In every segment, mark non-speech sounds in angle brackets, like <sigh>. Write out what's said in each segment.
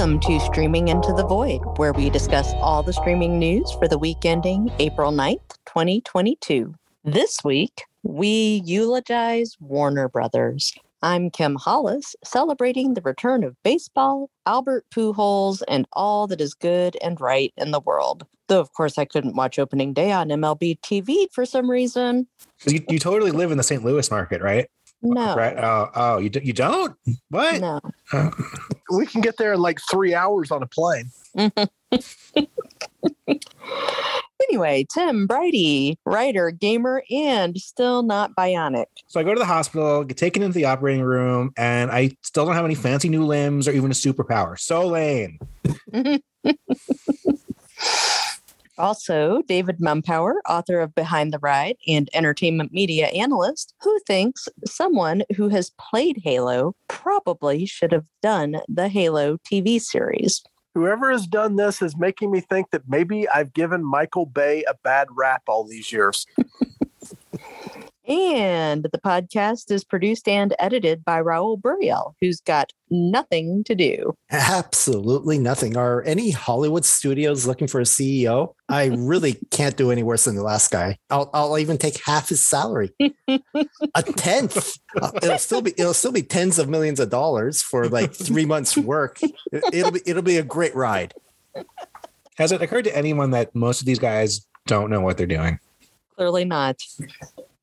Welcome to Streaming Into the Void, where we discuss all the streaming news for the week ending April 9th, 2022. This week, we eulogize Warner Brothers. I'm Kim Hollis, celebrating the return of baseball, Albert Pujols, and all that is good and right in the world. Though, of course, I couldn't watch opening day on MLB TV for some reason. You, you totally live in the St. Louis market, right? No. Right? Oh, oh, you, d- you don't? What? No. Uh, We can get there in like three hours on a plane. <laughs> Anyway, Tim Briody, writer, gamer, and still not bionic. so I go to the hospital, get taken into the operating room, and I still don't have any fancy new limbs or even a superpower. So lame. <laughs> Also, David Mumpower, author of Behind the Ride and entertainment media analyst, who thinks someone who has played Halo probably should have done the Halo TV series. Whoever has done this is making me think that maybe I've given Michael Bay a bad rap all these years. <laughs> And the podcast is produced and edited by Raul Buriel, who's got nothing to do. Absolutely nothing. Are any Hollywood studios looking for a CEO? I really <laughs> can't do any worse than the last guy. I'll, I'll even take half his salary, <laughs> a tenth. Uh, It'll still be it'll still be tens of millions of dollars for like three months' work. It'll be it'll be a great ride. Has it occurred to anyone that most of these guys don't know what they're doing? Clearly not.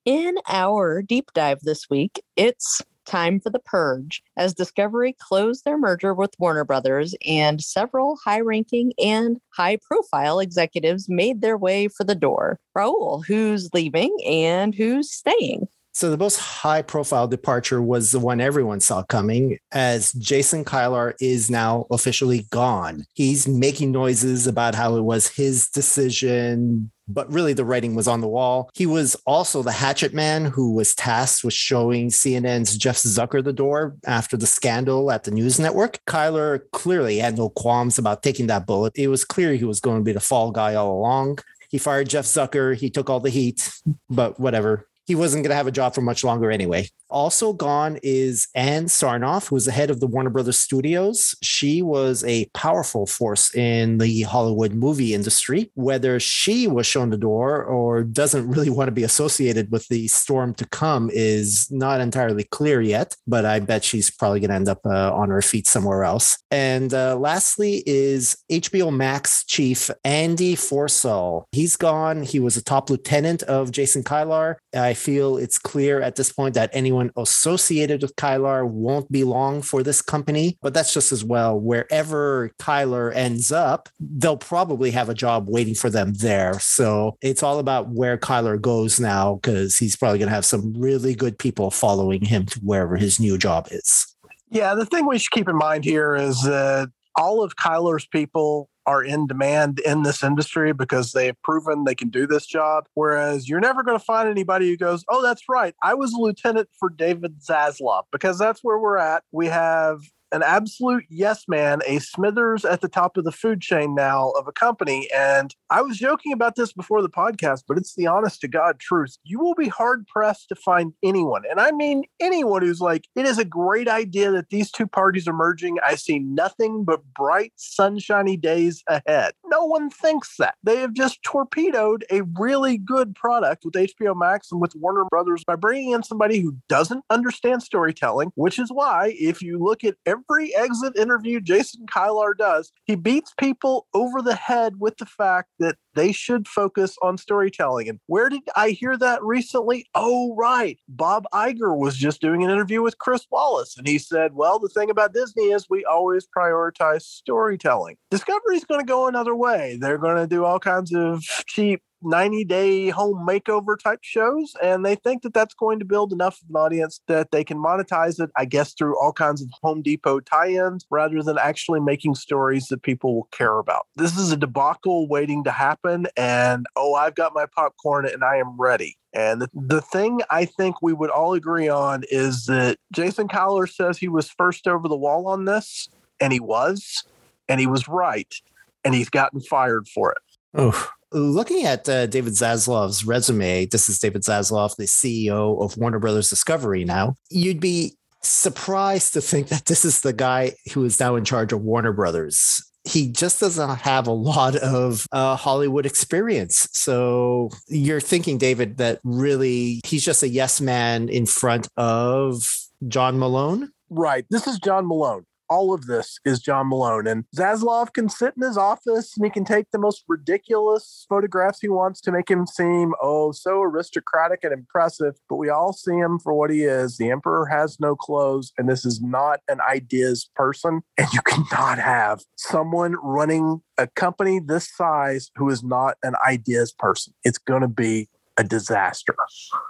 In our deep dive this week, it's time for the purge as Discovery closed their merger with Warner Brothers and several high ranking and high profile executives made their way for the door. Raul, who's leaving and who's staying? So the most high profile departure was the one everyone saw coming as Jason Kilar is now officially gone. He's making noises about how it was his decision, but really the writing was on the wall. He was also the hatchet man who was tasked with showing CNN's Jeff Zucker the door after the scandal at the news network. Kilar clearly had no qualms about taking that bullet. It was clear he was going to be the fall guy all along. He fired Jeff Zucker. He took all the heat, but whatever he wasn't going to have a job for much longer anyway. Also gone is Ann Sarnoff, who was the head of the Warner Brothers Studios. She was a powerful force in the Hollywood movie industry. Whether she was shown the door or doesn't really want to be associated with the storm to come is not entirely clear yet, but I bet she's probably going to end up uh, on her feet somewhere else. And uh, lastly is HBO Max chief Andy Forssell. He's gone. He was a top lieutenant of Jason Kilar. I feel it's clear at this point that anyone associated with Kilar won't be long for this company, but that's just as well. Wherever Kilar ends up, they'll probably have a job waiting for them there. So it's all about where Kilar goes now because he's probably going to have some really good people following him to wherever his new job is. Yeah, the thing we should keep in mind here is that all of Kilar's people are in demand in this industry because they have proven they can do this job. Whereas you're never going to find anybody who goes, Oh, that's right. I was a lieutenant for David Zaslav because that's where we're at. We have an absolute yes man, a Smithers at the top of the food chain now of a company. And I was joking about this before the podcast, but it's the honest to God truth. You will be hard pressed to find anyone, and I mean anyone who's like, it is a great idea that these two parties are merging. I see nothing but bright, sunshiny days ahead. No one thinks that. They have just torpedoed a really good product with HBO Max and with Warner Brothers by bringing in somebody who doesn't understand storytelling, which is why, if you look at every exit interview Jason Kilar does, he beats people over the head with the fact that they should focus on storytelling. And where did I hear that recently? Oh, right. Bob Iger was just doing an interview with Chris Wallace, and he said, Well, the thing about Disney is we always prioritize storytelling. Discovery's going to go another way. They're going to do all kinds of cheap 90 day home makeover type shows and they think that that's going to build enough of an audience that they can monetize it i guess through all kinds of home depot tie-ins rather than actually making stories that people will care about. This is a debacle waiting to happen and oh i've got my popcorn and i am ready. And the, thing I think we would all agree on is that Jason Kilar says he was first over the wall on this, and he was, and he was right, and he's gotten fired for it. Oh, looking at uh, David Zaslav's resume, this is David Zaslav, the CEO of Warner Brothers Discovery now, you'd be surprised to think that this is the guy who is now in charge of Warner Brothers. He just doesn't have a lot of uh, Hollywood experience. So you're thinking, David, that really he's just a yes man in front of John Malone? Right. This is John Malone all of this is John Malone. And Zaslav can sit in his office and he can take the most ridiculous photographs he wants to make him seem, oh, so aristocratic and impressive. But we all see him for what he is. The emperor has no clothes, and this is not an ideas person. <laughs> And you cannot have someone running a company this size who is not an ideas person. It's going to be a disaster.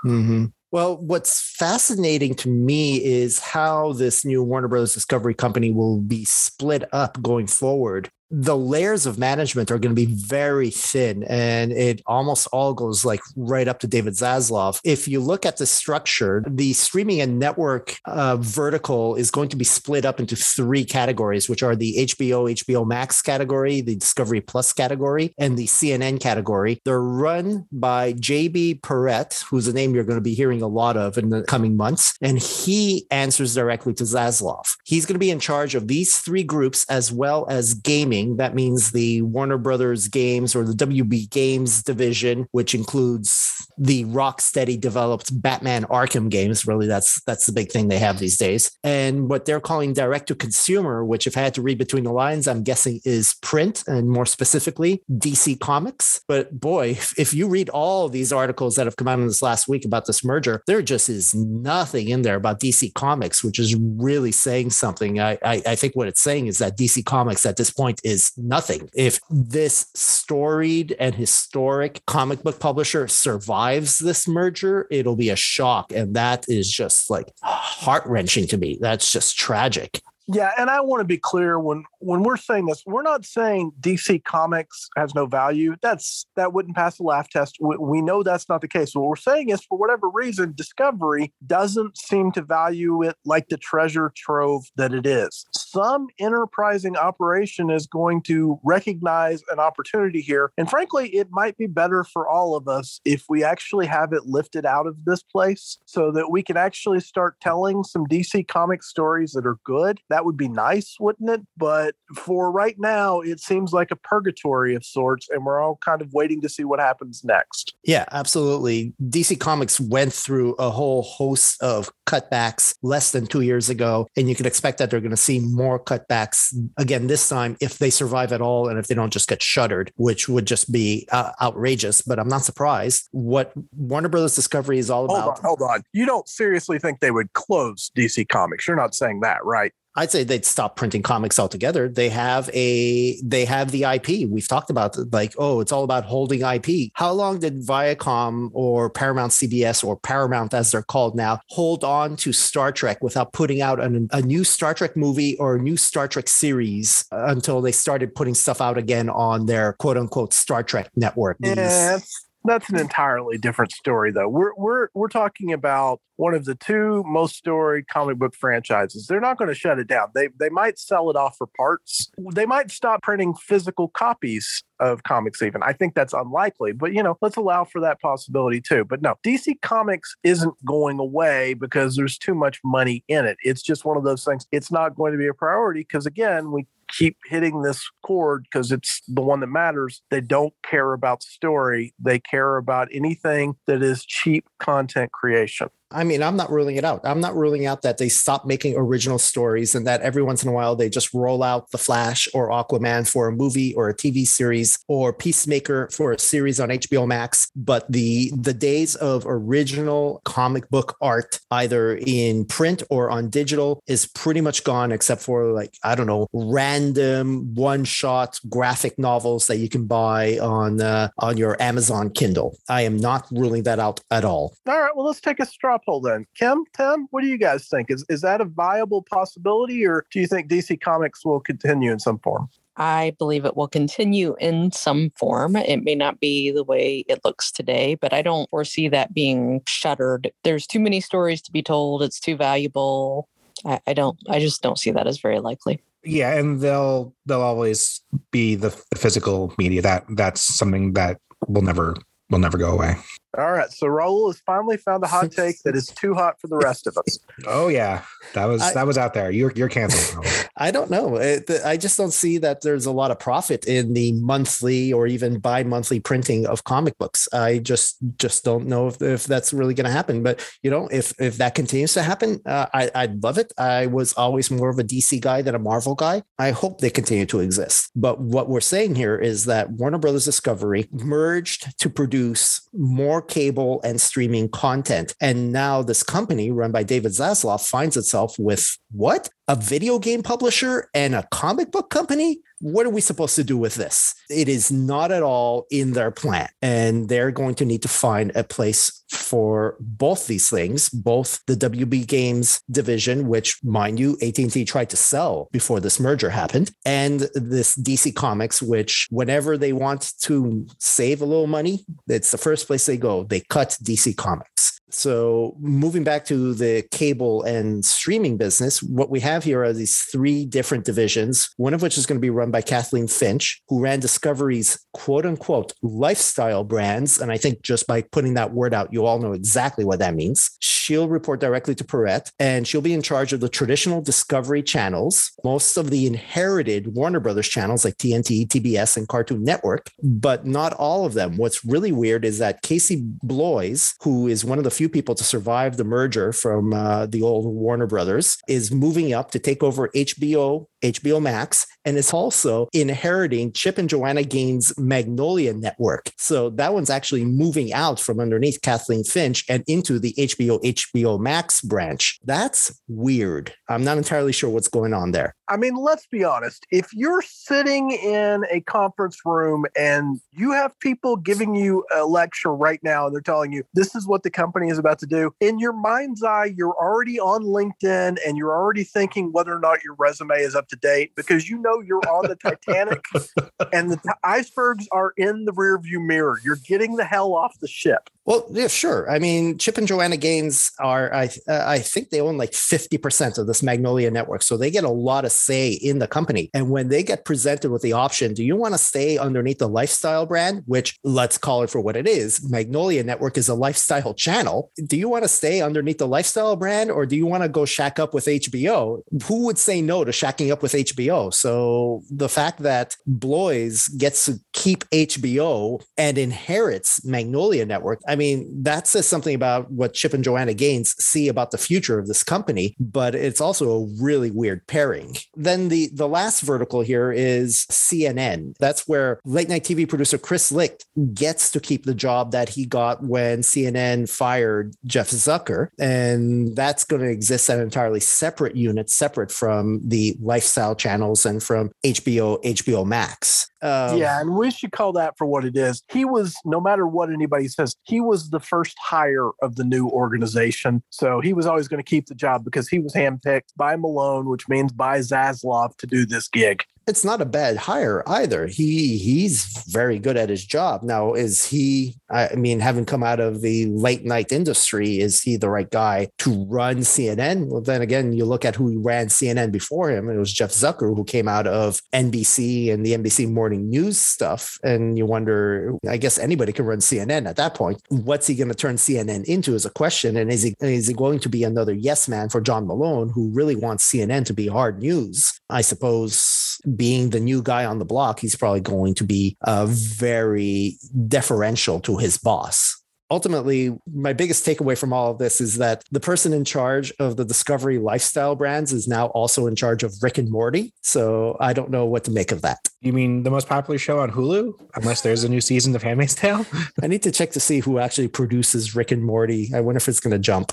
Mm-hmm. Well, what's fascinating to me is how this new Warner Bros. Discovery company will be split up going forward the layers of management are going to be very thin and it almost all goes like right up to David Zaslav. If you look at the structure, the streaming and network uh, vertical is going to be split up into three categories, which are the HBO, HBO Max category, the Discovery Plus category, and the CNN category. They're run by JB Perrette, who's a name you're going to be hearing a lot of in the coming months, and he answers directly to Zaslav. He's going to be in charge of these three groups as well as gaming gaming. That means the Warner Brothers games or the WB Games division, which includes the Rocksteady developed Batman Arkham games. Really, that's that's the big thing they have these days. And what they're calling direct to consumer, which if I had to read between the lines, I'm guessing is print and more specifically DC Comics. But boy, if, you read all these articles that have come out in this last week about this merger, there just is nothing in there about DC Comics, which is really saying something. I, I, I think what it's saying is that DC Comics at this point is nothing. If this storied and historic comic book publisher survives this merger, it'll be a shock. And that is just like heart wrenching to me. That's just tragic. Yeah, and I want to be clear when when we're saying this, we're not saying DC Comics has no value. That's that wouldn't pass the laugh test. We, we, know that's not the case. What we're saying is, for whatever reason, Discovery doesn't seem to value it like the treasure trove that it is. Some enterprising operation is going to recognize an opportunity here, and frankly, it might be better for all of us if we actually have it lifted out of this place, so that we can actually start telling some DC Comics stories that are good. That would be nice, wouldn't it? But for right now, it seems like a purgatory of sorts, and we're all kind of waiting to see what happens next. Yeah, absolutely. DC Comics went through a whole host of cutbacks less than two years ago, and you can expect that they're going to see more cutbacks again this time if they survive at all and if they don't just get shuttered, which would just be uh, outrageous. But I'm not surprised. What Warner Brothers Discovery is all hold about. On, hold on. You don't seriously think they would close DC Comics? You're not saying that, right? I'd say they'd stop printing comics altogether. They have a they have the IP. We've talked about like, oh, it's all about holding IP. How long did Viacom or Paramount CBS or Paramount as they're called now hold on to Star Trek without putting out an, a new Star Trek movie or a new Star Trek series until they started putting stuff out again on their quote unquote Star Trek network? Yeah, that's an entirely different story though. We're we're we're talking about one of the two most storied comic book franchises. They're not going to shut it down. They they might sell it off for parts. They might stop printing physical copies of comics even. I think that's unlikely, but you know, let's allow for that possibility too. But no, DC Comics isn't going away because there's too much money in it. It's just one of those things. It's not going to be a priority because again, we keep hitting this chord because it's the one that matters. They don't care about story. They care about anything that is cheap content creation. I mean, I'm not ruling it out. I'm not ruling out that they stop making original stories and that every once in a while they just roll out The Flash or Aquaman for a movie or a TV series or Peacemaker for a series on HBO Max. But the the days of original comic book art, either in print or on digital, is pretty much gone, except for like, I don't know, random one-shot graphic novels that you can buy on uh, on your Amazon Kindle. I am not ruling that out at all. All right, well, let's take a straw poll then. Kim, Tim, what do you guys think? Is is that a viable possibility, or do you think DC Comics will continue in some form? I believe it will continue in some form. It may not be the way it looks today, but I don't foresee that being shuttered. There's too many stories to be told. It's too valuable. I, I don't. I just don't see that as very likely. Yeah, and they'll they'll always be the, the physical media. That that's something that will never will never go away. All right. So Raul has finally found a hot take that is too hot for the rest of us. <laughs> Oh yeah, that was I- that was out there. You're you're canceled. <laughs> I don't know. I just don't see that there's a lot of profit in the monthly or even bi-monthly printing of comic books. I just just don't know if, if that's really going to happen. But you know, if if that continues to happen, uh, I I'd love it. I was always more of a DC guy than a Marvel guy. I hope they continue to exist. But what we're saying here is that Warner Brothers Discovery merged to produce more cable and streaming content, and now this company run by David Zaslav finds itself with what? A video game publisher and a comic book company? What are we supposed to do with this? It is not at all in their plan. And they're going to need to find a place for both these things, both the WB Games division, which mind you, AT&T tried to sell before this merger happened, and this DC Comics, which whenever they want to save a little money, it's the first place they go. They cut DC Comics. So, moving back to the cable and streaming business, what we have here are these three different divisions, one of which is going to be run by Kathleen Finch, who ran Discovery's quote unquote lifestyle brands. And I think just by putting that word out, you all know exactly what that means. She'll report directly to Perrette, and she'll be in charge of the traditional Discovery channels, most of the inherited Warner Brothers channels like TNT, TBS, and Cartoon Network, but not all of them. What's really weird is that Casey Bloys, who is one of the few people to survive the merger from uh, the old Warner Brothers, is moving up to take over HBO, HBO Max, and is also inheriting Chip and Joanna Gaines' Magnolia Network. So that one's actually moving out from underneath Kathleen Finch and into the HBO, HBO Max branch. That's weird. I'm not entirely sure what's going on there. I mean, let's be honest. If you're sitting in a conference room and you have people giving you a lecture right now, and they're telling you this is what the company is about to do, in your mind's eye, you're already on LinkedIn and you're already thinking whether or not your resume is up to date because you know you're on the Titanic <laughs> and the t- icebergs are in the rearview mirror. You're getting the hell off the ship. Well, yeah, sure. I mean, Chip and Joanna Gaines are, I, uh, I think they own like 50% of this Magnolia network. So they get a lot of say in the company. And when they get presented with the option, do you want to stay underneath the lifestyle brand, which let's call it for what it is? Magnolia Network is a lifestyle channel. Do you want to stay underneath the lifestyle brand or do you want to go shack up with HBO? Who would say no to shacking up with HBO? So the fact that Bloys gets to keep HBO and inherits Magnolia Network, I mean, that says something about what Chip and Joanna Gaines see about the future of this company, but it's also a really weird pairing. Then the the last vertical here is CNN. That's where late night TV producer Chris Licht gets to keep the job that he got when CNN fired Jeff Zucker, and that's going to exist at an entirely separate unit, separate from the lifestyle channels and from HBO HBO Max. Um, yeah, and we should call that for what it is. He was, no matter what anybody says, he was the first hire of the new organization. So he was always going to keep the job because he was handpicked by Malone, which means by Zaslav to do this gig. It's not a bad hire either. He he's very good at his job. Now, is he? I mean, having come out of the late night industry, is he the right guy to run CNN? Well, then again, you look at who ran CNN before him. It was Jeff Zucker, who came out of NBC and the NBC morning news stuff, and you wonder. I guess anybody can run CNN at that point. What's he going to turn CNN into? Is a question, and is he is he going to be another yes man for John Malone, who really wants CNN to be hard news? I suppose being the new guy on the block, he's probably going to be uh, very deferential to his boss. Ultimately, my biggest takeaway from all of this is that the person in charge of the Discovery lifestyle brands is now also in charge of Rick and Morty. So I don't know what to make of that. You mean the most popular show on Hulu? Unless there's a new season of Handmaid's Tale. <laughs> I need to check to see who actually produces Rick and Morty. I wonder if it's going to jump.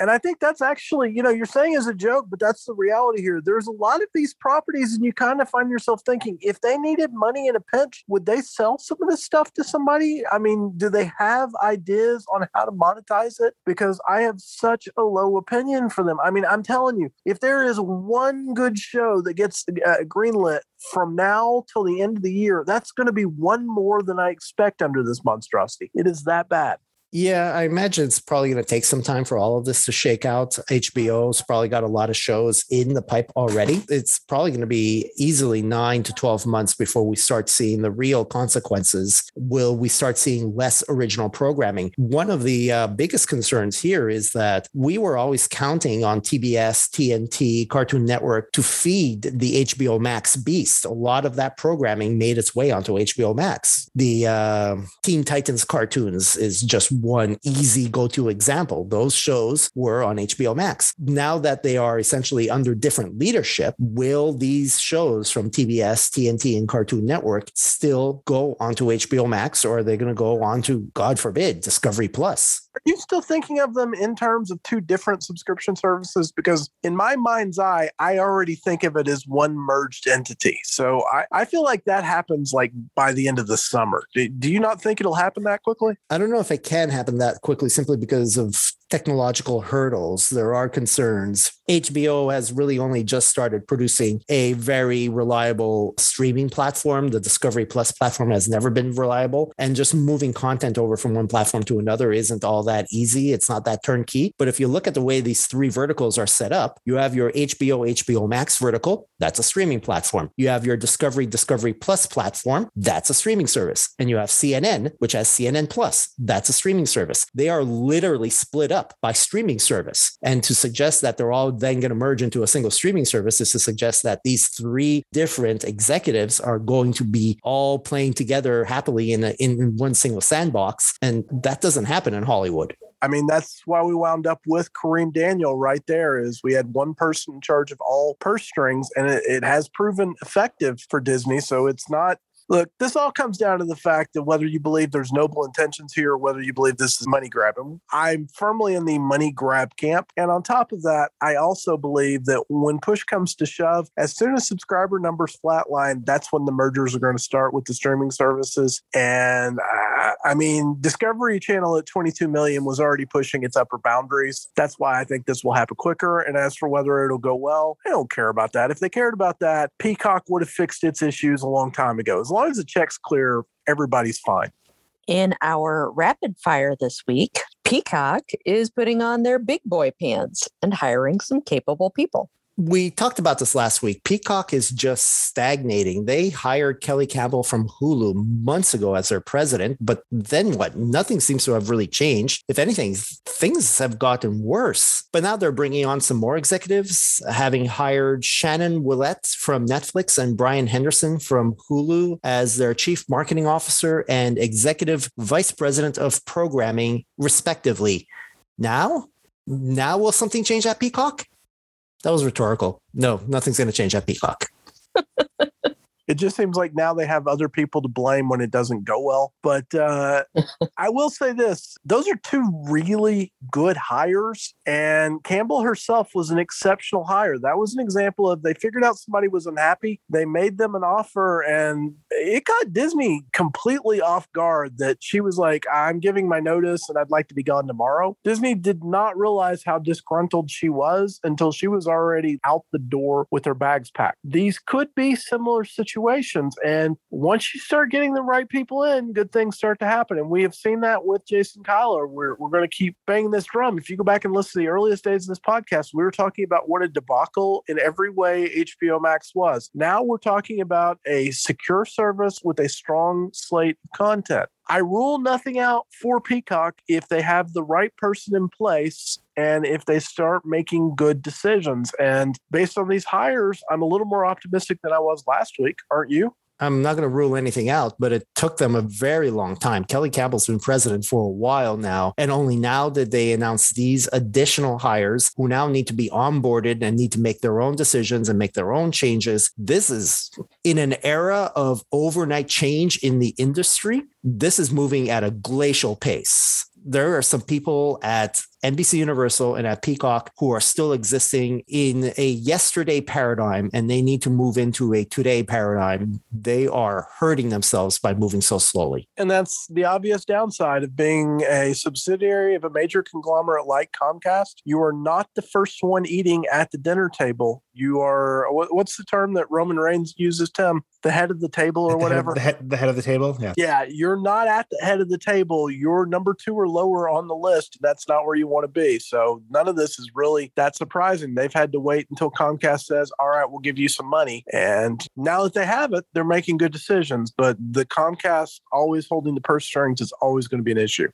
And I think that's actually, you know, you're saying as a joke, but that's the reality here. There's a lot of these properties, and you kind of find yourself thinking, if they needed money in a pinch, would they sell some of this stuff to somebody? I mean, do they have ideas on how to monetize it? Because I have such a low opinion for them. I mean, I'm telling you, if there is one good show that gets uh, greenlit from now till the end of the year, that's going to be one more than I expect under this monstrosity. It is that bad. Yeah, I imagine it's probably going to take some time for all of this to shake out. HBO's probably got a lot of shows in the pipe already. It's probably going to be easily nine to 12 months before we start seeing the real consequences. Will we start seeing less original programming? One of the uh, biggest concerns here is that we were always counting on TBS, TNT, Cartoon Network to feed the HBO Max beast. A lot of that programming made its way onto HBO Max. The uh, Teen Titans cartoons is just one easy go to example. Those shows were on HBO Max. Now that they are essentially under different leadership, will these shows from TBS, TNT, and Cartoon Network still go onto HBO Max or are they going to go on to, God forbid, Discovery Plus? Are you still thinking of them in terms of two different subscription services? Because in my mind's eye, I already think of it as one merged entity. So I, I feel like that happens like by the end of the summer. Do, do you not think it'll happen that quickly? I don't know if it can happen that quickly simply because of technological hurdles. There are concerns. HBO has really only just started producing a very reliable streaming platform. The Discovery Plus platform has never been reliable. And just moving content over from one platform to another isn't all that easy. It's not that turnkey. But if you look at the way these three verticals are set up, you have your HBO, HBO Max vertical. That's a streaming platform. You have your Discovery, Discovery Plus platform. That's a streaming service. And you have CNN, which has CNN Plus. That's a streaming service. They are literally split up up by streaming service. And to suggest that they're all then going to merge into a single streaming service is to suggest that these three different executives are going to be all playing together happily in, a, in one single sandbox. And that doesn't happen in Hollywood. I mean, that's why we wound up with Kareem Daniel right there is we had one person in charge of all purse strings and it, it has proven effective for Disney. So it's not Look, this all comes down to the fact that whether you believe there's noble intentions here or whether you believe this is money grabbing, I'm firmly in the money grab camp. And on top of that, I also believe that when push comes to shove, as soon as subscriber numbers flatline, that's when the mergers are going to start with the streaming services. And uh, I mean, Discovery Channel at 22 million was already pushing its upper boundaries. That's why I think this will happen quicker. And as for whether it'll go well, I don't care about that. If they cared about that, Peacock would have fixed its issues a long time ago. As long long as the check's clear, everybody's fine. In our rapid fire this week, Peacock is putting on their big boy pants and hiring some capable people we talked about this last week. Peacock is just stagnating. They hired Kelly Campbell from Hulu months ago as their president, but then what? Nothing seems to have really changed. If anything, things have gotten worse. But now they're bringing on some more executives, having hired Shannon Willett from Netflix and Brian Henderson from Hulu as their chief marketing officer and executive vice president of programming, respectively. Now, now will something change at Peacock? That was rhetorical. No, nothing's going to change at Peacock. <laughs> it just seems like now they have other people to blame when it doesn't go well. But uh, <laughs> I will say this those are two really good hires. And Campbell herself was an exceptional hire. That was an example of they figured out somebody was unhappy. They made them an offer, and it got Disney completely off guard that she was like, I'm giving my notice and I'd like to be gone tomorrow. Disney did not realize how disgruntled she was until she was already out the door with her bags packed. These could be similar situations situations. And once you start getting the right people in, good things start to happen. And we have seen that with Jason Kilar. We're, we're going to keep banging this drum. If you go back and listen to the earliest days of this podcast, we were talking about what a debacle in every way HBO Max was. Now we're talking about a secure service with a strong slate of content. I rule nothing out for Peacock if they have the right person in place and if they start making good decisions. And based on these hires, I'm a little more optimistic than I was last week. Aren't you? I'm not going to rule anything out, but it took them a very long time. Kelly Campbell's been president for a while now. And only now did they announce these additional hires who now need to be onboarded and need to make their own decisions and make their own changes. This is in an era of overnight change in the industry. This is moving at a glacial pace there are some people at NBC Universal and at Peacock, who are still existing in a yesterday paradigm and they need to move into a today paradigm, they are hurting themselves by moving so slowly. And that's the obvious downside of being a subsidiary of a major conglomerate like Comcast. You are not the first one eating at the dinner table. You are, what's the term that Roman Reigns uses, Tim? The head of the table or the whatever? Head, the, head, the head of the table. Yeah. Yeah. You're not at the head of the table. You're number two or lower on the list. That's not where you want to be. So none of this is really that surprising. They've had to wait until Comcast says, all right, we'll give you some money. And now that they have it, they're making good decisions. But the Comcast always holding the purse strings is always going to be an issue.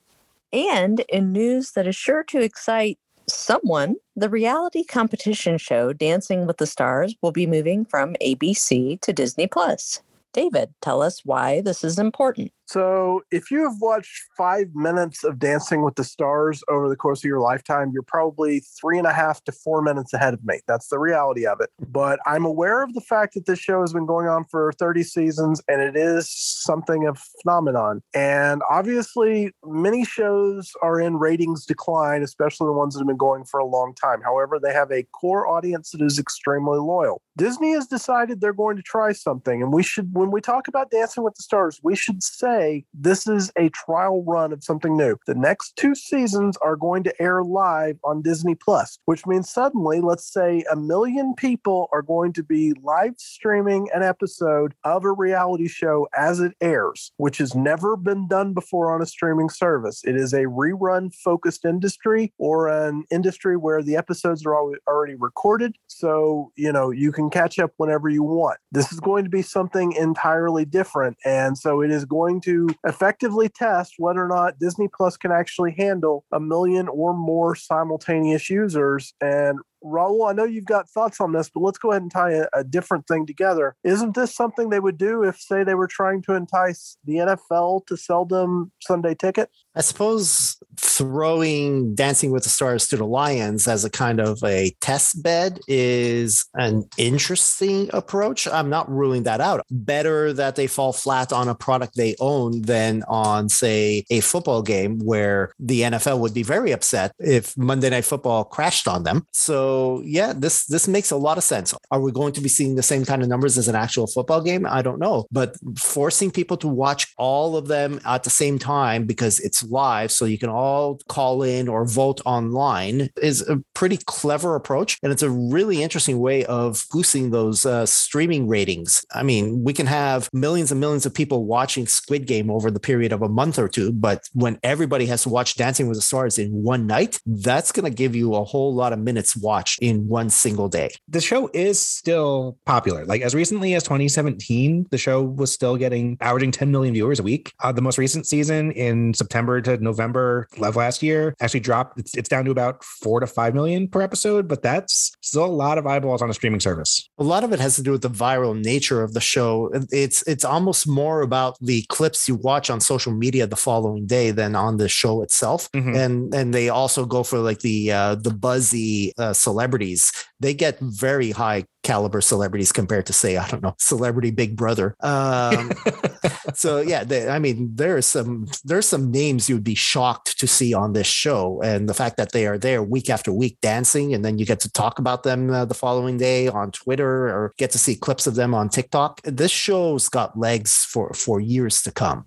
And in news that is sure to excite someone, the reality competition show Dancing with the Stars will be moving from ABC to Disney Plus. David, tell us why this is important. So, if you have watched five minutes of Dancing with the Stars over the course of your lifetime, you're probably three and a half to four minutes ahead of me. That's the reality of it. But I'm aware of the fact that this show has been going on for 30 seasons and it is something of a phenomenon. And obviously, many shows are in ratings decline, especially the ones that have been going for a long time. However, they have a core audience that is extremely loyal. Disney has decided they're going to try something. And we should, when we talk about Dancing with the Stars, we should say, say this is a trial run of something new. The next two seasons are going to air live on Disney Plus, which means suddenly, let's say a million people are going to be live streaming an episode of a reality show as it airs, which has never been done before on a streaming service. It is a rerun focused industry or an industry where the episodes are already recorded. So, you know, you can catch up whenever you want. This is going to be something entirely different. And so it is going to to effectively test whether or not Disney Plus can actually handle a million or more simultaneous users. And Raul, I know you've got thoughts on this, but let's go ahead and tie a, a, different thing together. Isn't this something they would do if, say, they were trying to entice the NFL to sell them Sunday tickets? I suppose throwing Dancing with the Stars to the Lions as a kind of a test bed is an interesting approach. I'm not ruling that out. Better that they fall flat on a product they own than on, say, a football game where the NFL would be very upset if Monday Night Football crashed on them. So yeah, this this makes a lot of sense. Are we going to be seeing the same kind of numbers as an actual football game? I don't know, but forcing people to watch all of them at the same time because it's live, so you can all call in or vote online, is a pretty clever approach. And it's a really interesting way of boosting those uh, streaming ratings. I mean, we can have millions and millions of people watching Squid Game over the period of a month or two, but when everybody has to watch Dancing with the Stars in one night, that's going to give you a whole lot of minutes watched in one single day. The show is still popular. Like as recently as 2017, the show was still getting averaging 10 million viewers a week. Uh, the most recent season in September to November of last year actually dropped. It's, it's down to about four to five million per episode, but that's still a lot of eyeballs on a streaming service. A lot of it has to do with the viral nature of the show. It's it's almost more about the clips you watch on social media the following day than on the show itself. Mm-hmm. And and they also go for like the uh, the buzzy uh, celebrities. They get very high caliber celebrities compared to say I don't know celebrity Big Brother. Um, <laughs> so yeah, they, I mean there are some there's some names you'd be shocked to see on this show, and the fact that they are there week after week dancing, and then you get to talk about them uh, the following day on Twitter or get to see clips of them on TikTok. This show's got legs for for years to come.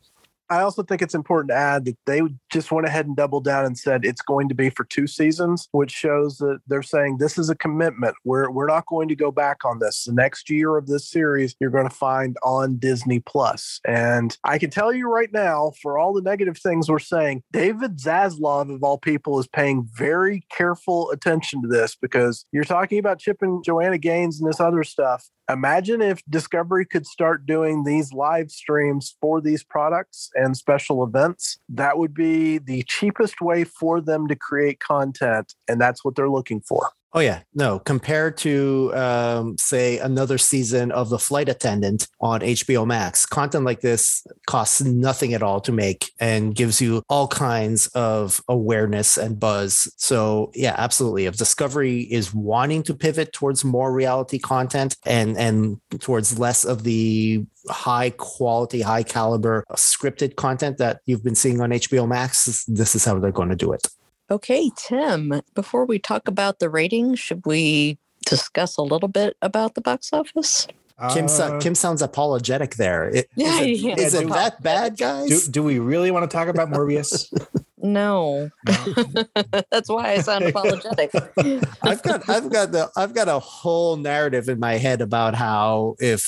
I also think it's important to add that they just went ahead and doubled down and said it's going to be for two seasons, which shows that they're saying this is a commitment. We're we're not going to go back on this. The next year of this series you're going to find on Disney Plus. And I can tell you right now, for all the negative things we're saying, David Zaslav of all people is paying very careful attention to this because you're talking about Chip and Joanna Gaines and this other stuff. Imagine if Discovery could start doing these live streams for these products and special events. That would be the cheapest way for them to create content. And that's what they're looking for. Oh yeah, no. Compared to um, say another season of The Flight Attendant on HBO Max, content like this costs nothing at all to make and gives you all kinds of awareness and buzz. So yeah, absolutely. If Discovery is wanting to pivot towards more reality content and and towards less of the high quality, high caliber scripted content that you've been seeing on HBO Max, this is how they're going to do it. Okay, Tim, before we talk about the ratings, should we discuss a little bit about the box office? Kim, Uh, Kim sounds apologetic there. It, Yeah, <laughs> is it, yeah, is it that bad, do, guys? do we really want to talk about Morbius? No. <laughs> That's why I sound apologetic. I've got I've got the I've got a whole narrative in my head about how if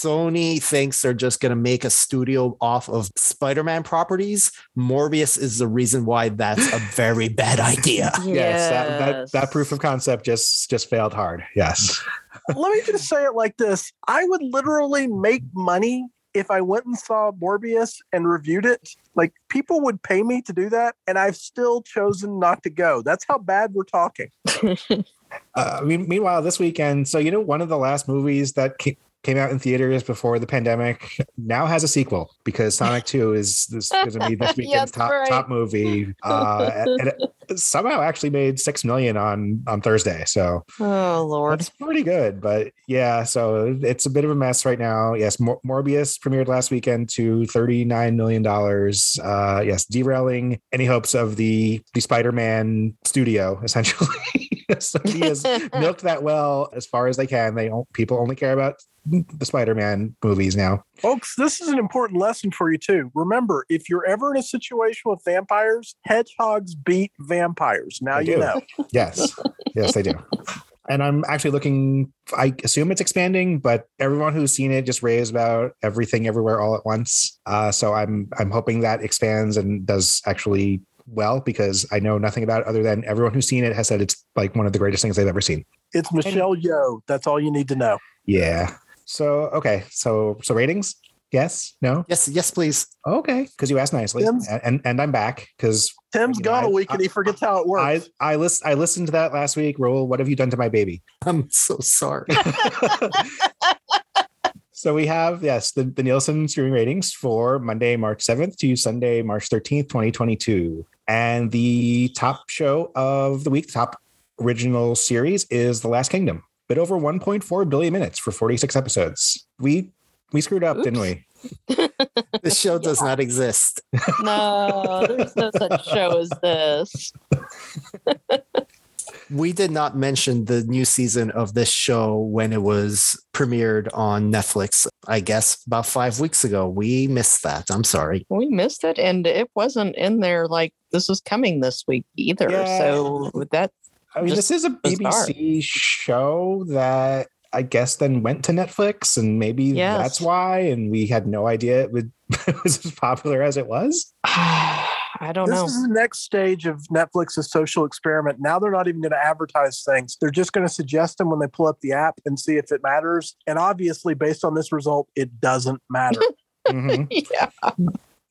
Sony thinks they're just going to make a studio off of Spider-Man properties, Morbius is the reason why that's a <laughs> very bad idea. yes, that, that that proof of concept just just failed hard. Yes. Let me just say it like this I would literally make money if I went and saw Morbius and reviewed it. Like people would pay me to do that, and I've still chosen not to go. That's how bad we're talking. <laughs> Uh, meanwhile, this weekend, so you know, one of the last movies that ca- came out in theaters before the pandemic now has a sequel because <laughs> Sonic Two is, is going to be this <laughs> weekend's That's top right. top movie. Uh, and it somehow actually made six million on on Thursday, so Oh Lord. that's pretty good. But yeah, so it's a bit of a mess right now. Yes, Mor- Morbius premiered last weekend to thirty nine million dollars. Uh, yes, derailing any hopes of the the Spider Man studio <laughs> essentially. <laughs> Sony has <laughs> milked that well as far as they can. They don't, people only care about the Spider-Man movies now. Folks, this is an important lesson for you too. Remember, if you're ever in a situation with vampires, hedgehogs beat vampires. Now They you do. know. <laughs> Yes, yes, they do. And I'm actually looking. I assume it's expanding, but everyone who's seen it just raves about everything, everywhere, all at once. Uh, so I'm I'm hoping that expands and does actually well because I know nothing about it other than everyone who's seen it has said it's like one of the greatest things they've ever seen. It's Michelle Yeoh. That's all you need to know. Yeah. So okay. So so ratings? Yes. No. Yes, yes, please. Okay. Because you asked nicely, Tim's- and and, and I'm back because Tim's You know, gone a I- week and he forgets how it I works. I list I listened to that last week. Roll. What have you done to my baby? I'm so sorry. <laughs> <laughs> so we have yes the, the Nielsen streaming ratings for Monday, March 7th to Sunday, March 13th, 2022. And the top show of the week, top original series is The Last Kingdom. Bit over 1.4 billion minutes for 46 episodes. We we screwed up, didn't we? this show does <laughs> not exist. No, there's no such show as this. <laughs> We did not mention the new season of this show when it was premiered on Netflix, I guess about five weeks ago. We missed that. I'm sorry. We missed it, and it wasn't in there like this is coming this week either. Yeah. So that I mean, this is a bizarre. BBC show that I guess then went to Netflix, and maybe Yes. that's why. And we had no idea it, would, <laughs> it was as popular as it was. <sighs> <sighs> <sighs> I don't This know. This is the next stage of Netflix's social experiment. Now they're not even going to advertise things. They're just going to suggest them when they pull up the app and see if it matters. And obviously, based on this result, it doesn't matter. <laughs> Mhm. yeah.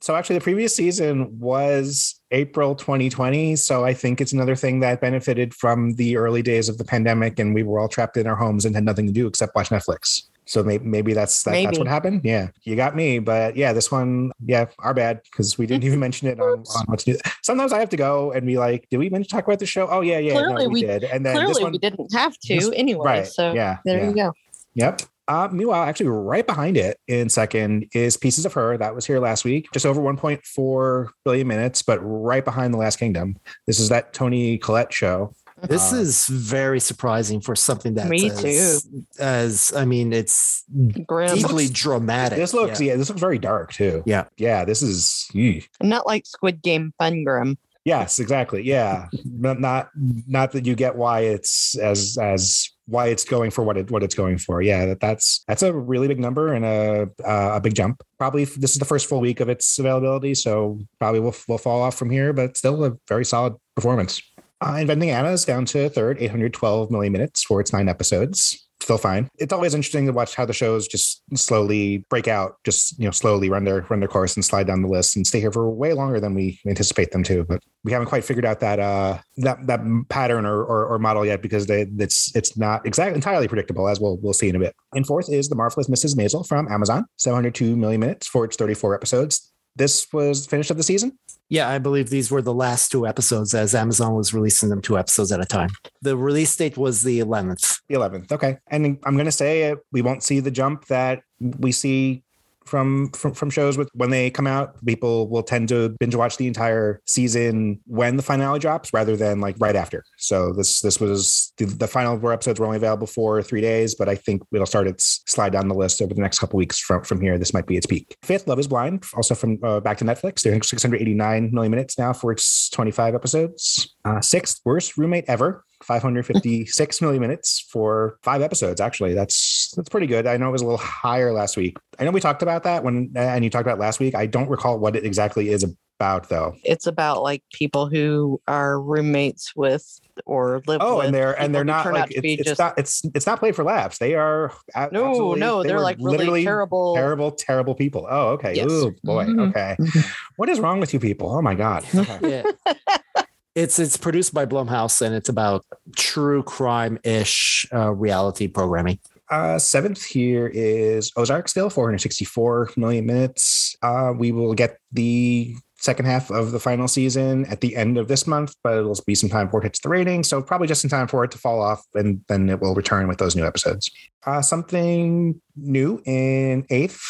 So actually, the previous season was April 2020. So I think it's another thing that benefited from the early days of the pandemic, and we were all trapped in our homes and had nothing to do except watch Netflix. So maybe, maybe that's that, that's what happened. Yeah, you got me. But yeah, this one, yeah, our bad because we didn't <laughs> even mention it on, on what's new. Sometimes I have to go and be like, "Did we mention talk about the show?" Oh yeah, yeah, Clearly no, we, we- did. And then this Clearly, one, we didn't have to this- anyway. right? So yeah, there yeah. you go. Yep. Uh, meanwhile, actually, right behind it in second is Pieces of Her. That was here last week, just over 1.4 billion minutes, but right behind The Last Kingdom. This is that Toni Collette show. This Uh, is very surprising for something that Me as, as I mean, it's Grim. deeply looks- dramatic. This looks, Yeah. yeah. this looks very dark too. Yeah. Yeah. This is, eeh. Not like Squid Game Fun Grim. yes, exactly. Yeah. not, not, not that you get why it's as, as, why it's going for what it what it's going for. Yeah, that that's that's a really big number and a uh, a big jump. Probably this is the first full week of its availability, so probably will will fall off from here, but still a very solid performance. Uh, Inventing Anna is down to third, 812 million minutes for its nine episodes. Still fine. It's always interesting to watch how the shows just slowly break out, just you know, slowly run their run their course and slide down the list and stay here for way longer than we anticipate them to. But we haven't quite figured out that uh that that pattern or or, or model yet because they it's it's not exactly entirely predictable as we'll we'll see in a bit. And fourth is the marvelous Mrs. Maisel from Amazon, 702 million minutes for its 34 episodes. This was finished of the season. Yeah, I believe these were the last two episodes as Amazon was releasing them two episodes at a time. The release date was the 11th. The 11th. Okay. And I'm going to say it, we won't see the jump that we see from from from shows with when they come out. People will tend to binge watch the entire season when the finale drops, rather than like right after. So this this was the, the final four episodes were only available for three days, but I think it'll start its slide down the list over the next couple weeks from from here. This might be its peak. Fifth, Love Is Blind, also from uh, back to Netflix. They're 689 million minutes now for its 25 episodes. Uh, sixth, worst roommate ever. 556 million minutes for five episodes. Actually, that's that's pretty good. I know it was a little higher last week. I know we talked about that when, and you talked about last week. I don't recall what it exactly is about though. It's about like people who are roommates with or live Oh, with. and they're and they're not like it's, it's just not it's it's not played for laughs. They are no, no. they They're were like really literally terrible. terrible, terrible people. Oh, okay. Yes. Ooh, boy. Mhm. Okay. Mhm. What is wrong with you people? Oh my god. <laughs> Okay. Yeah. It's it's produced by Blumhouse and it's about true crime ish uh, reality programming. Uh, seventh here is Ozark still 464 million minutes. Uh, we will get the second half of the final season at the end of this month, but it'll be some time before it hits the rating. So probably just in time for it to fall off and then it will return with those new episodes. Uh, something new in eighth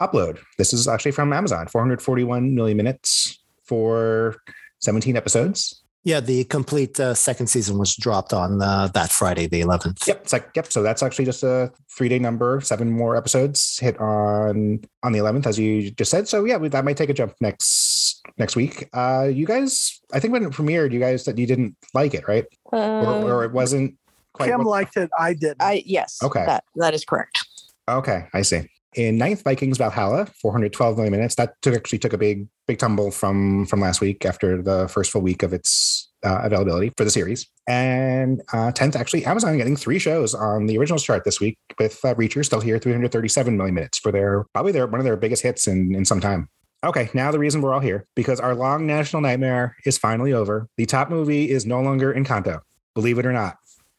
upload. This is actually from Amazon, 441 million minutes for 17 episodes. Yeah, the complete uh, second season was dropped on uh, that Friday, the 11th. Yep, it's like yep. So that's actually just a three day number. Seven more episodes hit on on the eleventh, as you just said. So yeah, we, that might take a jump next next week. Uh, you guys, I think when it premiered, you guys said you didn't like it, right? Or, Uh, or it wasn't quite. Kim what- liked it. I didn't. I yes. Okay. That that is correct. okay, I see. In ninth, Vikings Valhalla, 412 million minutes. That took actually took a big big tumble from from last week after the first full week of its uh, availability for the series. And uh, 10th, actually, Amazon getting three shows on the originals chart this week with uh, Reacher still here, 337 million minutes for their probably their one of their biggest hits in, in some time. Okay, now the reason we're all here because our long national nightmare is finally over. The top movie is no longer in Encanto, believe it or not.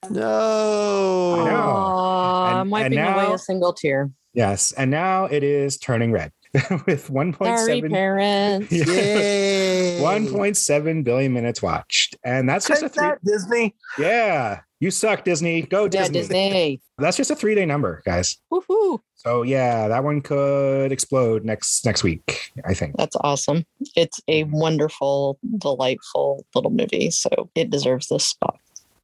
No. I know. Aw, And- I'm wiping and away a single tear. Yes, and now it is turning red <laughs> with Sorry, 1.7 parents. <laughs> Yeah. Yay. 1.7 billion minutes watched. And that's just a Take three. that, Disney. Yeah. You suck, Disney. Go Yeah, Disney. Disney. <laughs> That's just a three day number, guys. Woohoo. So yeah, that one could explode next next week, I think. That's awesome. It's a wonderful, delightful little movie. So it deserves this spot.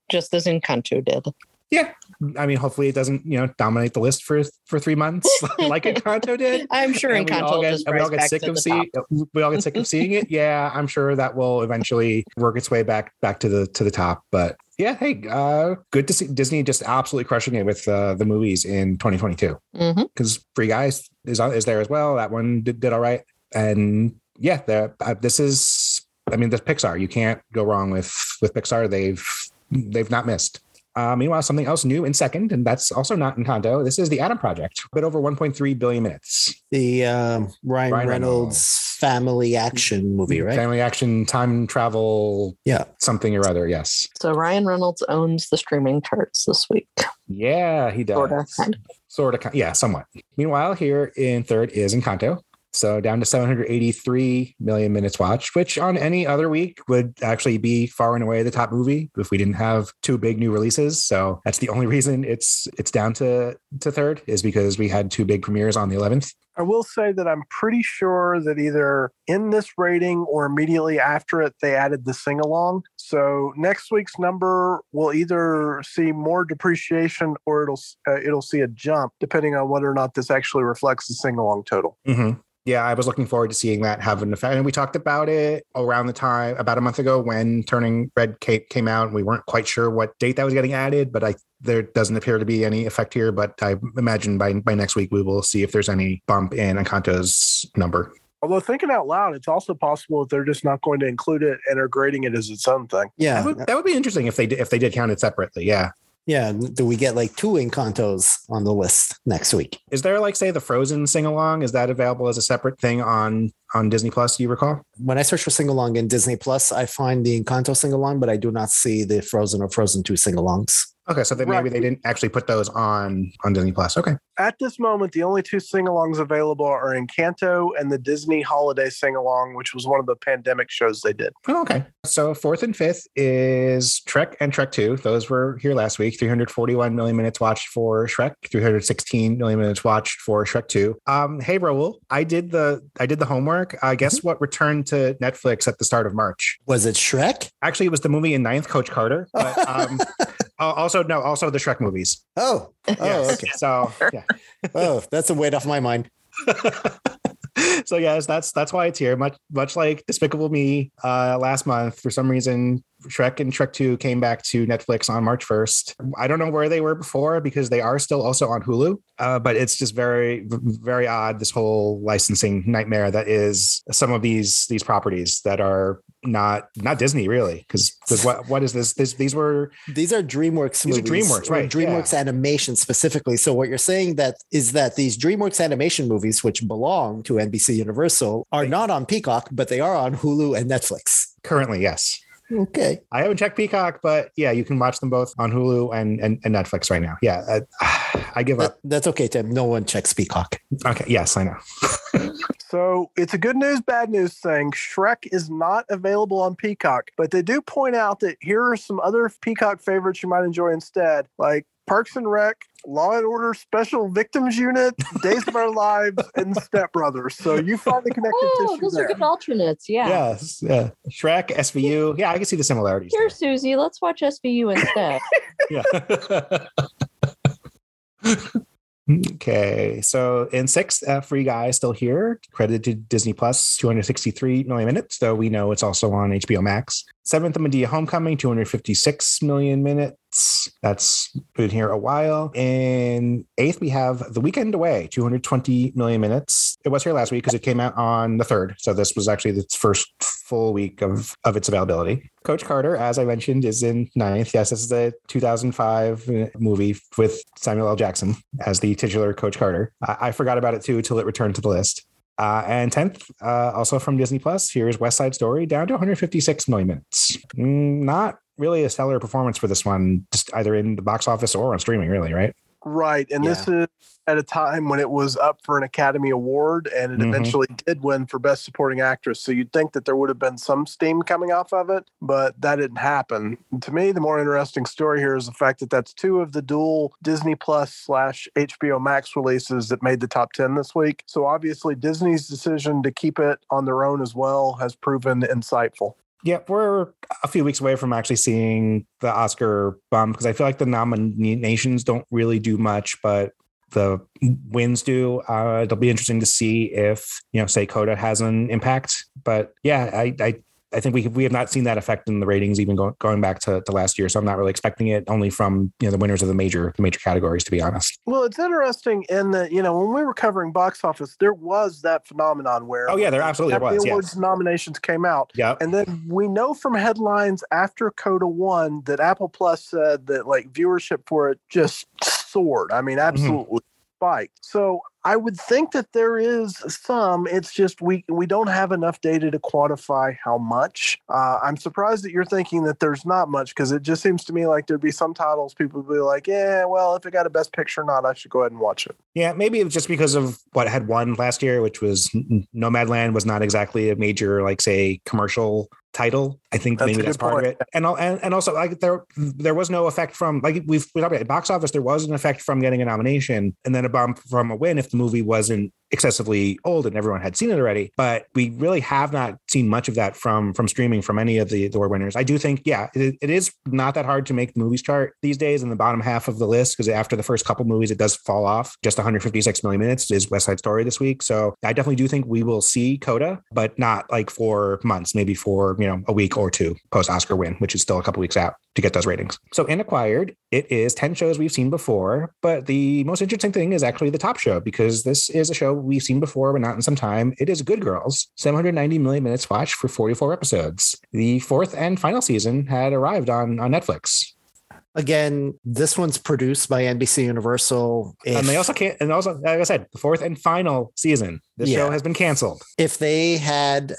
Just as Encanto did. Yeah. I mean, hopefully it doesn't, you know, dominate the list for for three months <laughs> like <laughs> Encanto did. I'm sure And Encanto get, just and we all get sick of seeing we all get sick of seeing it. <laughs> Yeah, I'm sure that will eventually work its way back back to the to the top. But yeah, hey, uh, good to see Disney just absolutely crushing it with uh, the movies in 2022 hmm because Free Guys is on- is there as well. That one did, did all right, and yeah, the, uh, this is I mean, the Pixar. You can't go wrong with with Pixar. They've they've not missed. Uh, meanwhile, something else new in second, and that's also not in Encanto. This is the Adam Project, a bit over 1.3 billion minutes. The um, Ryan, Ryan Reynolds family action movie, right? Family action, time travel, Yeah. something or other. Yes. So Ryan Reynolds owns the streaming charts this week. Yeah, he does. Sort of. Kind of. Sort of. Yeah, somewhat. Meanwhile, here in third is Encanto. So down to 783 million minutes watched, which on any other week would actually be far and away the top movie if we didn't have two big new releases. So that's the only <laughs> reason it's it's down to to third is because we had two big premieres on the 11th. I will say that I'm pretty sure that either in this rating or immediately after it, they added the sing along. So next week's number will either see more depreciation or it'll uh, it'll see a jump depending on whether or not this actually reflects the sing along total. Mm-hmm. Yeah, I was looking forward to seeing that have an effect. And we talked about it around the time, about a month ago when Turning Red Cape came out. And we weren't quite sure what date that was getting added, but I there doesn't appear to be any effect here. But I imagine by by next week we will see if there's any bump in Encanto's number. Although thinking out loud, it's also possible that they're just not going to include it and are grading it as its own thing. Yeah. That would, that would be interesting if they did, if they did count it separately. Yeah. Yeah. Do we get like two Encantos on the list next week? Is there like say the Frozen sing along? Is that available as a separate thing on on Disney Plus? Do you recall? When I search for sing along in Disney Plus, I find the Encanto sing along, but I do not see the Frozen or Frozen 2 sing alongs. Okay, so then Right. maybe they didn't actually put those on on Disney Plus. Okay. At this moment, the only two sing alongs available are Encanto and the Disney Holiday Sing Along, which was one of the pandemic shows they did. Oh, okay. So fourth and fifth is Shrek and Shrek 2. Those were here last week. 341 million minutes watched for Shrek, 316 million minutes watched for Shrek 2. Um, hey Raul, I did the I did the homework. I guess what returned to Netflix at the start of March? Was it Shrek? Actually, it was the movie in ninth, Coach Carter. But um <laughs> al- also no, also the Shrek movies. Oh, oh, Yes. okay. So yeah. Oh, that's a weight off my mind. <laughs> so yes, that's that's why it's here. Much much like Despicable Me uh, last month, for some reason, Shrek and Shrek Two came back to Netflix on March first. I don't know where they were before because they are still also on Hulu. Uh, but it's just very very odd this whole licensing nightmare that is some of these these properties that are not not Disney really because what what is this this these were These are DreamWorks These are movies. DreamWorks, right, DreamWorks animation specifically. So what you're saying that is that these DreamWorks animation movies, which belong to NBC Universal, are not on Peacock, but they are on Hulu and Netflix. currently yes. Okay. I haven't checked Peacock, but yeah, you can watch them both on Hulu and and, and Netflix right now. Yeah, uh, <sighs> I give up. That, that's okay, Tim. No one checks Peacock. Okay, yes, I know. <laughs> So it's a good news, bad news thing. Shrek is not available on Peacock, but they do point out that here are some other Peacock favorites you might enjoy instead, like Parks and Rec, Law and Order Special Victims Unit, Days of Our Lives, and Step Brothers. So you find the connective Oh, tissue those there. are good alternates. Yeah. Yes, yeah. Shrek, SVU. Yeah, I can see the similarities. Here, Susie, let's watch SVU instead. <laughs> Yeah. <laughs> okay, so in sixth, uh, Free Guy is still here, credited to Disney Plus, 263 million minutes, though we know it's also on HBO Max. Seventh, The Madea Homecoming, 256 million minutes. That's been here a while. In eighth, we have The Weekend Away, 220 million minutes. It was here last week because it came out on the third. So this was actually its first full week of, of its availability. Coach Carter, as I mentioned, is in ninth. Yes, this is a 2005 movie with Samuel L. Jackson as the titular Coach Carter. I, I forgot about it too till it returned to the list. Uh, and 10th, uh, also from Disney Plus, here's West Side Story down to 156 million minutes. Mm, Not really a stellar performance for this one, just either in the box office or on streaming, really, right? Right. And this is at a time when it was up for an Academy Award and it Mhm. eventually did win for Best Supporting Actress. So you'd think that there would have been some steam coming off of it, but that didn't happen. To me, the more interesting story here is the fact that that's two of the dual Disney Plus slash HBO Max releases that made the top 10 this week. So obviously, Disney's decision to keep it on their own as well has proven insightful. Yeah, we're a few weeks away from actually seeing the Oscar bump because I feel like the nominations don't really do much, but the wins do. Uh, it'll be interesting to see if you know, say, Coda has an impact. But yeah, I I, I think we we have not seen that effect in the ratings even go, going back to, to last year. So I'm not really expecting it only from you know the winners of the major the major categories, to be honest. Well, it's interesting in that, you know, when we were covering box office, there was that phenomenon where Oh yeah, there absolutely was. Awards Yes. nominations came out. Yeah. And then we know from headlines after Coda won that Apple Plus said that like viewership for it just soared. I Mm-hmm. mean, absolutely spiked. So I would think that there is some. It's just we we don't have enough data to quantify how much. Uh, I'm surprised that you're thinking that there's not much because it just seems to me like there'd be some titles people would be like, yeah, well, if it got a Best Picture or not, I should go ahead and watch it. Yeah, maybe it's just because of what had won last year, which was Nomadland was not exactly a major, like say, commercial title. I think That's maybe that's part point. of it. And and and also like there there was no effect from like we've we talked about it, box office. There was an effect from getting a nomination and then a bump from a win if the movie wasn't excessively old and everyone had seen it already. But we really have not seen much of that from from streaming from any of the the award winners. I do think yeah, it, it is not that hard to make the movies chart these days in the bottom half of the list because after the first couple movies it does fall off. Just 156 million minutes is West Side Story this week. So I definitely do think we will see Coda, but not like for months, maybe for you know a week or two post Oscar win, which is still a couple weeks out to get those ratings. So in Acquired, it is 10 shows we've seen before, but the most interesting thing is actually the top show because this is a show we've seen before, but not in some time. It is Good Girls, 790 million minutes watched for 44 episodes. The fourth and final season had arrived on, on Netflix. Again, this one's produced by NBC Universal. If, and they also can't, and also, like I said, the fourth and final season, this Yeah. show has been canceled. if they had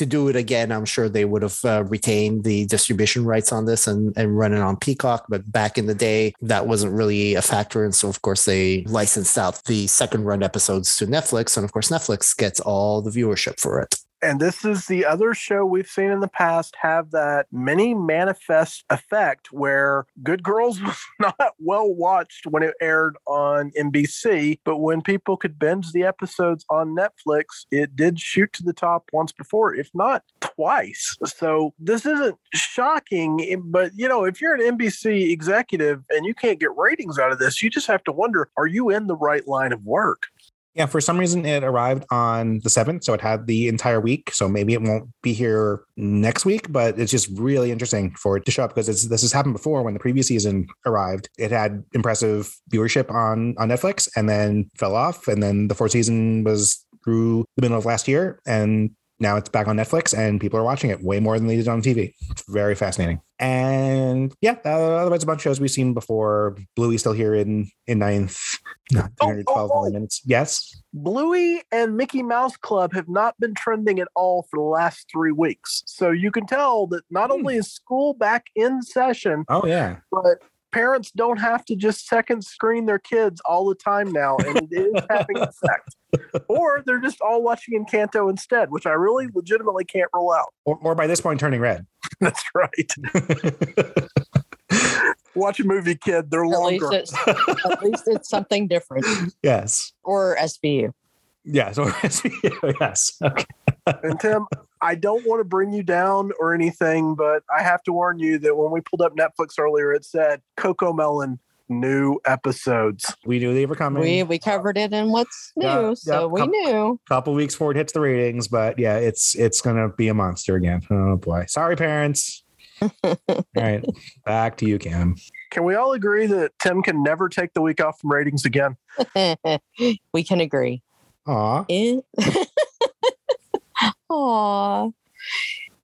to do it again, I'm sure they would have uh, retained the distribution rights on this and, and run it on Peacock. But back in the day, that wasn't really a factor. And so, of course, they licensed out the second run episodes to Netflix. And of course, Netflix gets all the viewership for it. And this is the other show we've seen in the past have that mini manifest effect where Good Girls <laughs> was not well watched when it aired on NBC, but when people could binge the episodes on Netflix, it did shoot to the top once before, if not twice. So this isn't shocking, eh, but you know, if you're an NBC executive and you can't get ratings out of this, you just have to wonder, are you in the right line of work? Yeah, for some reason it arrived on the 7th, so it had the entire week. So maybe it won't be here next week, but it's just really interesting for it to show up because this has happened before when the previous season arrived. It had impressive viewership on on Netflix and then fell off and then the fourth season was through the middle of last year and now it's back on Netflix and people are watching it way more than they did on TV. It's very fascinating. And yeah, uh, otherwise a bunch of shows we've seen before. Bluey still here in in ninth. No, <laughs> 312 oh, oh, oh. minutes. Yes. Bluey and Mickey Mouse Club have not been trending at all for the last three weeks. So you can tell that not hmm. only is school back in session. Oh yeah. But parents don't have to just second screen their kids all the time now, and it is having an effect. Or they're just all watching Encanto instead, which I really legitimately can't rule out. Or, or by this point, turning red. <laughs> That's right. <laughs> Watch a movie, kid. They're at longer. Least at least it's something different. <laughs> Yes. Or SVU. Yes. Or SVU. Yes. Okay. and Tim, I don't want to bring you down or anything, but I have to warn you that when we pulled up Netflix earlier, it said CoComelon new episodes. We knew they were coming. We we covered it in what's new, yeah, so yeah, we couple, knew. Couple weeks before it hits the ratings, but yeah, it's it's gonna be a monster again. Oh boy, sorry parents. <laughs> all right, back to you, Cam. Can we all agree that Tim can never take the week off from ratings again? <laughs> we can agree. Aw. In- <laughs> Aw.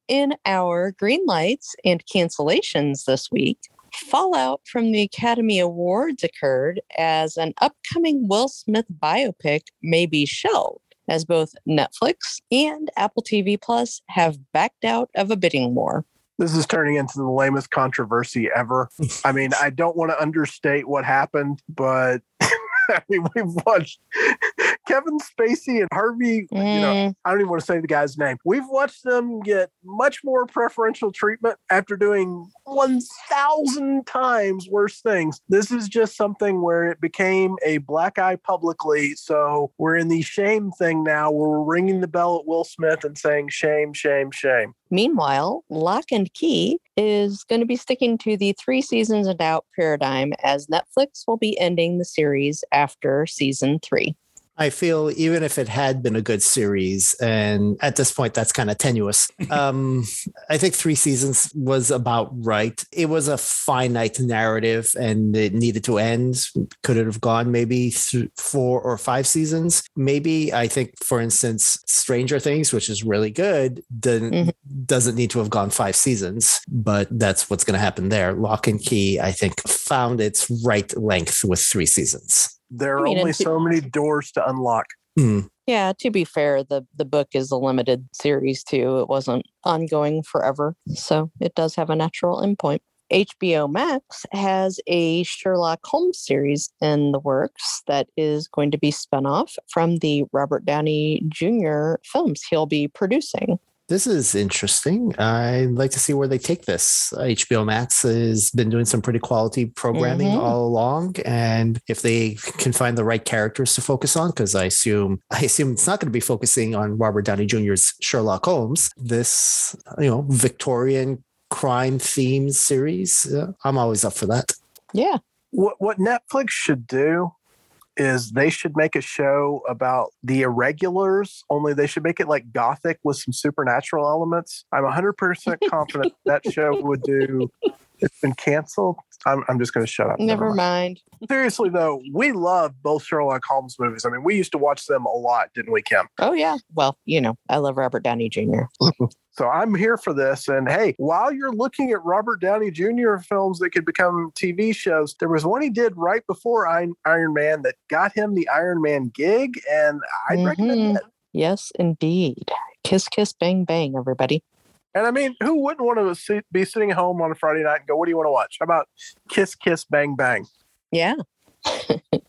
In our green lights and cancellations this week, fallout from the Academy Awards occurred as an upcoming Will Smith biopic may be shelved, as both Netflix and Apple TV Plus have backed out of a bidding war. This is turning into the lamest controversy ever. I mean, I don't want to understate what happened, but <laughs> I mean, we've watched Kevin Spacey and Harvey. Mm. You know, mm. I don't even want to say the guy's name. We've watched them get much more preferential treatment after doing 1,000 times worse things. This is just something where it became a black eye publicly. So we're in the shame thing now where we're ringing the bell at Will Smith and saying, shame, shame, shame. Meanwhile, Locke and Key is going to be sticking to the three seasons and out paradigm as Netflix will be ending the series after season three. I feel even if it had been a good series, and at this point that's kind of tenuous. <laughs> Um, I think three seasons was about right. It was a finite narrative, and it needed to end. Could it have gone maybe four or five seasons? Maybe. I think, for instance, Stranger Things, which is really good, mm-hmm. doesn't need to have gone five seasons, but that's what's going to happen there. Locke and Key, I think, found its right length with three seasons. There are I mean, only so many doors to unlock. Hmm. Yeah, to be fair, the the book is a limited series too. It wasn't ongoing forever, so it does have a natural endpoint. HBO Max has a Sherlock Holmes series in the works that is going to be spun off from the Robert Downey Jr. films he'll be producing. This is interesting. I'd like to see where they take this. HBO Max has been doing some pretty quality programming mm-hmm. all along, and if they can find the right characters to focus on, because I assume I assume it's not going to be focusing on Robert Downey Jr.'s Sherlock Holmes. This, you know, Victorian crime theme series. Uh, I'm always up for that. Yeah. What what Netflix should do is they should make a show about the irregulars, only they should make it like gothic with some supernatural elements. I'm 100% <laughs> confident that show would do. It's been canceled. I'm, I'm just going to shut up. Never, Never mind. mind. Seriously, though, we love both Sherlock Holmes movies. I mean, we used to watch them a lot, didn't we, Kim? Oh, yeah. Well, you know, I love Robert Downey Jr. <laughs> So I'm here for this. And hey, while you're looking at Robert Downey Jr. films that could become TV shows, there was one he did right before Iron Man that got him the Iron Man gig. And I'd mm-hmm. recommend it. Yes, indeed. Kiss, kiss, bang, bang, everybody. And I mean, who wouldn't want to see, be sitting at home on a Friday night and go, "What do you want to watch?" How about Kiss, Kiss, Bang, Bang? Yeah. <laughs>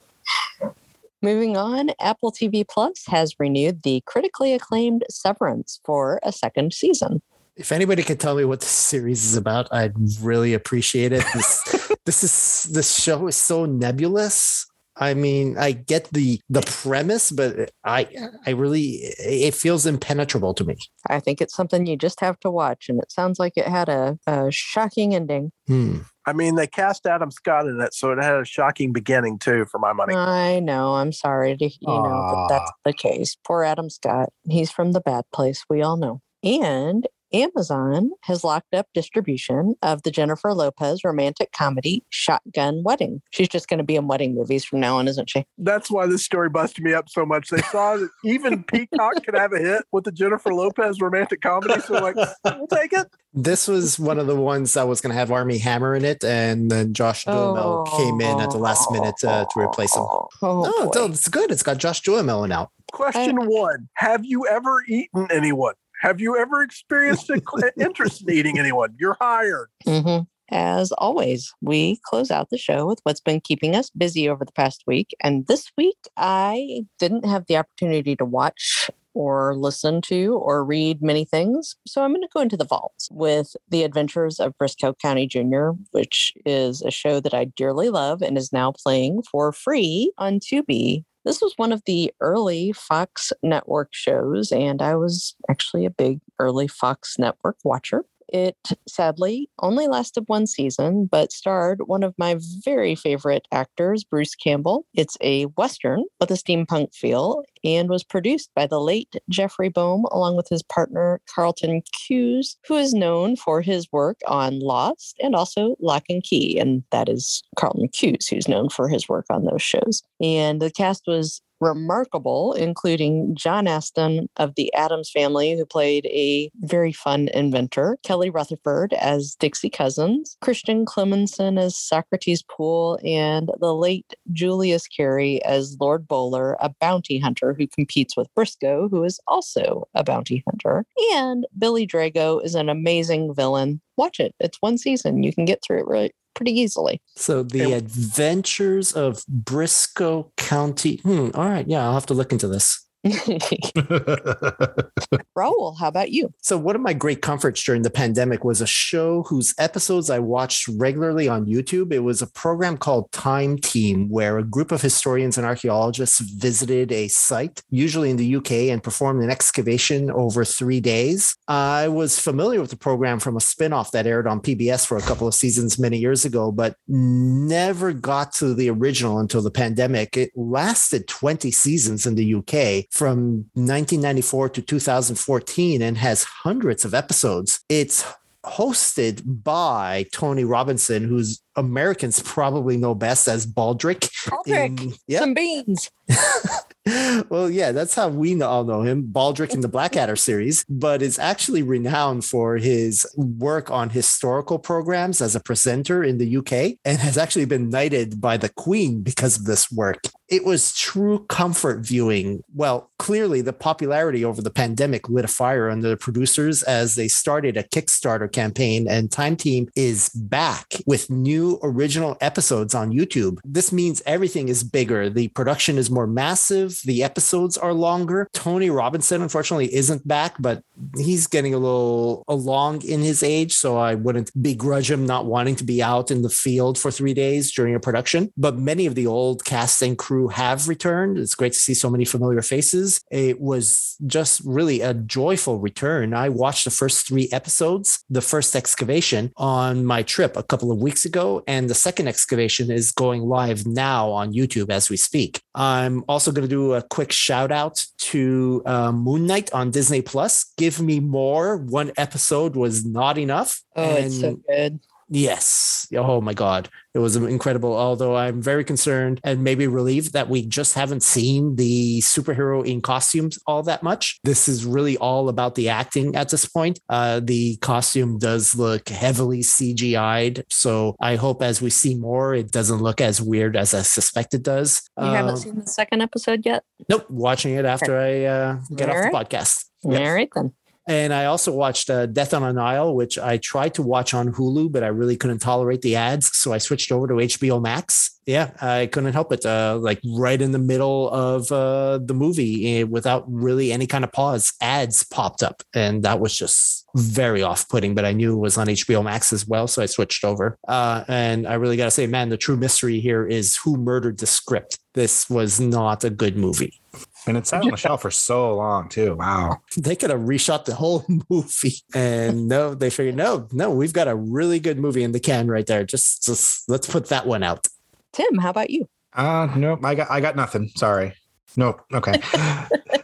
Moving on, Apple TV Plus has renewed the critically acclaimed Severance for a second season. If anybody could tell me what this series is about, I'd really appreciate it. This, <laughs> this is this show is so nebulous. I mean, I get the the premise, but I I really it feels impenetrable to me. I think it's something you just have to watch, and it sounds like it had a, a shocking ending. Hmm. I mean, they cast Adam Scott in it, so it had a shocking beginning too, for my money. I know. I'm sorry to you know that that's ah. the case. Poor Adam Scott. He's from the bad place. We all know. And Amazon has locked up distribution of the Jennifer Lopez romantic comedy Shotgun Wedding. She's just going to be in wedding movies from now on, isn't she? That's why this story busted me up so much. They saw that even <laughs> Peacock could have a hit with the Jennifer Lopez romantic comedy, so like, we'll take it. This was one of the ones that was going to have Armie Hammer in it, and then Josh Duhamel came in at the last minute uh, to replace him. Oh, Oh, boy. it's good. It's got Josh Duhamel in now. Question one: Have you ever eaten anyone? Have you ever experienced an <laughs> interest in eating anyone? You're hired. hmm As always, we close out the show with what's been keeping us busy over the past week. And this week, I didn't have the opportunity to watch or listen to or read many things. So I'm going to go into the vaults with The Adventures of Brisco County Jr., which is a show that I dearly love and is now playing for free on Tubi. This was one of the early Fox Network shows, and I was actually a big early Fox Network watcher. It sadly only lasted one season, but starred one of my very favorite actors, Bruce Campbell. It's a Western with a steampunk feel and was produced by the late Jeffrey Boam along with his partner, Carlton Cuse, who is known for his work on Lost and also Locke and Key. And that is Carlton Cuse, who's known for his work on those shows. And the cast was remarkable, including John Astin of the Addams family, who played a very fun inventor, Kelly Rutherford as Dixie Cousins, Christian Clemenson as Socrates Poole, and the late Julius Carry as Lord Bowler, a bounty hunter who competes with Brisco, who is also a bounty hunter. And Billy Drago is an amazing villain. Watch it. It's one season. You can get through it really pretty easily. So the. Adventures of Brisco County. Hmm. All right. Yeah, I'll have to look into this. <laughs> Raul, how about you? So one of my great comforts during the pandemic was a show whose episodes I watched regularly on YouTube. It was a program called Time Team, where a group of historians and archaeologists visited a site, usually in the UK, and performed an excavation over three days. I was familiar with the program from a spin-off that aired on PBS for a couple of seasons many years ago, but never got to the original until the pandemic. It lasted 20 seasons in the UK from 1994 to 2014 and has hundreds of episodes. It's hosted by Tony Robinson, who's Americans probably know best as Baldrick. Baldrick, in- yeah. Some beans. <laughs> well, yeah, that's how we all know him, Baldrick in the Blackadder series, but is actually renowned for his work on historical programs as a presenter in the UK and has actually been knighted by the Queen because of this work. It was true comfort viewing. Well, clearly, the popularity over the pandemic lit a fire under the producers as they started a Kickstarter campaign, and Time Team is back with new original episodes on YouTube. This means everything is bigger. The production is more massive. The episodes are longer. Tony Robinson, unfortunately, isn't back, but he's getting a little along in his age. So I wouldn't begrudge him not wanting to be out in the field for three days during a production. But many of the old cast and crew have returned. It's great to see so many familiar faces. It was just really a joyful return. I watched the first three episodes, the first excavation on my trip a couple of weeks ago, and the second excavation is going live now on YouTube as we speak. I'm also going to do a quick shout out to uh, Moon Knight on Disney Plus. Give me more. One episode was not enough. Oh, it's so good. Yes. Oh my God. It was incredible. Although I'm very concerned and maybe relieved that we just haven't seen the superhero in costumes all that much. This is really all about the acting at this point. Uh, the costume does look heavily CGI'd. So I hope as we see more, it doesn't look as weird as I suspect it does. You haven't seen the second episode yet? Nope. Watching it after I uh, get All off right. the podcast. All right then. And I also watched uh, Death on a Nile, which I tried to watch on Hulu, but I really couldn't tolerate the ads. So I switched over to HBO Max. Yeah, I couldn't help it. Uh, like right in the middle of uh, the movie, eh, without really any kind of pause, ads popped up. And that was just very off putting, but I knew it was on HBO Max as well. So I switched over. Uh, and I really got to say, man, the true mystery here is who murdered the script. This was not a good movie. And it sat on the shelf for so long too. Wow. they could have reshot the whole <laughs> movie and no they figured no no we've got a really good movie in the can right there just just let's put that one out Tim, how about you? Uh nope. I got I got nothing. Sorry. Nope. Okay. <laughs>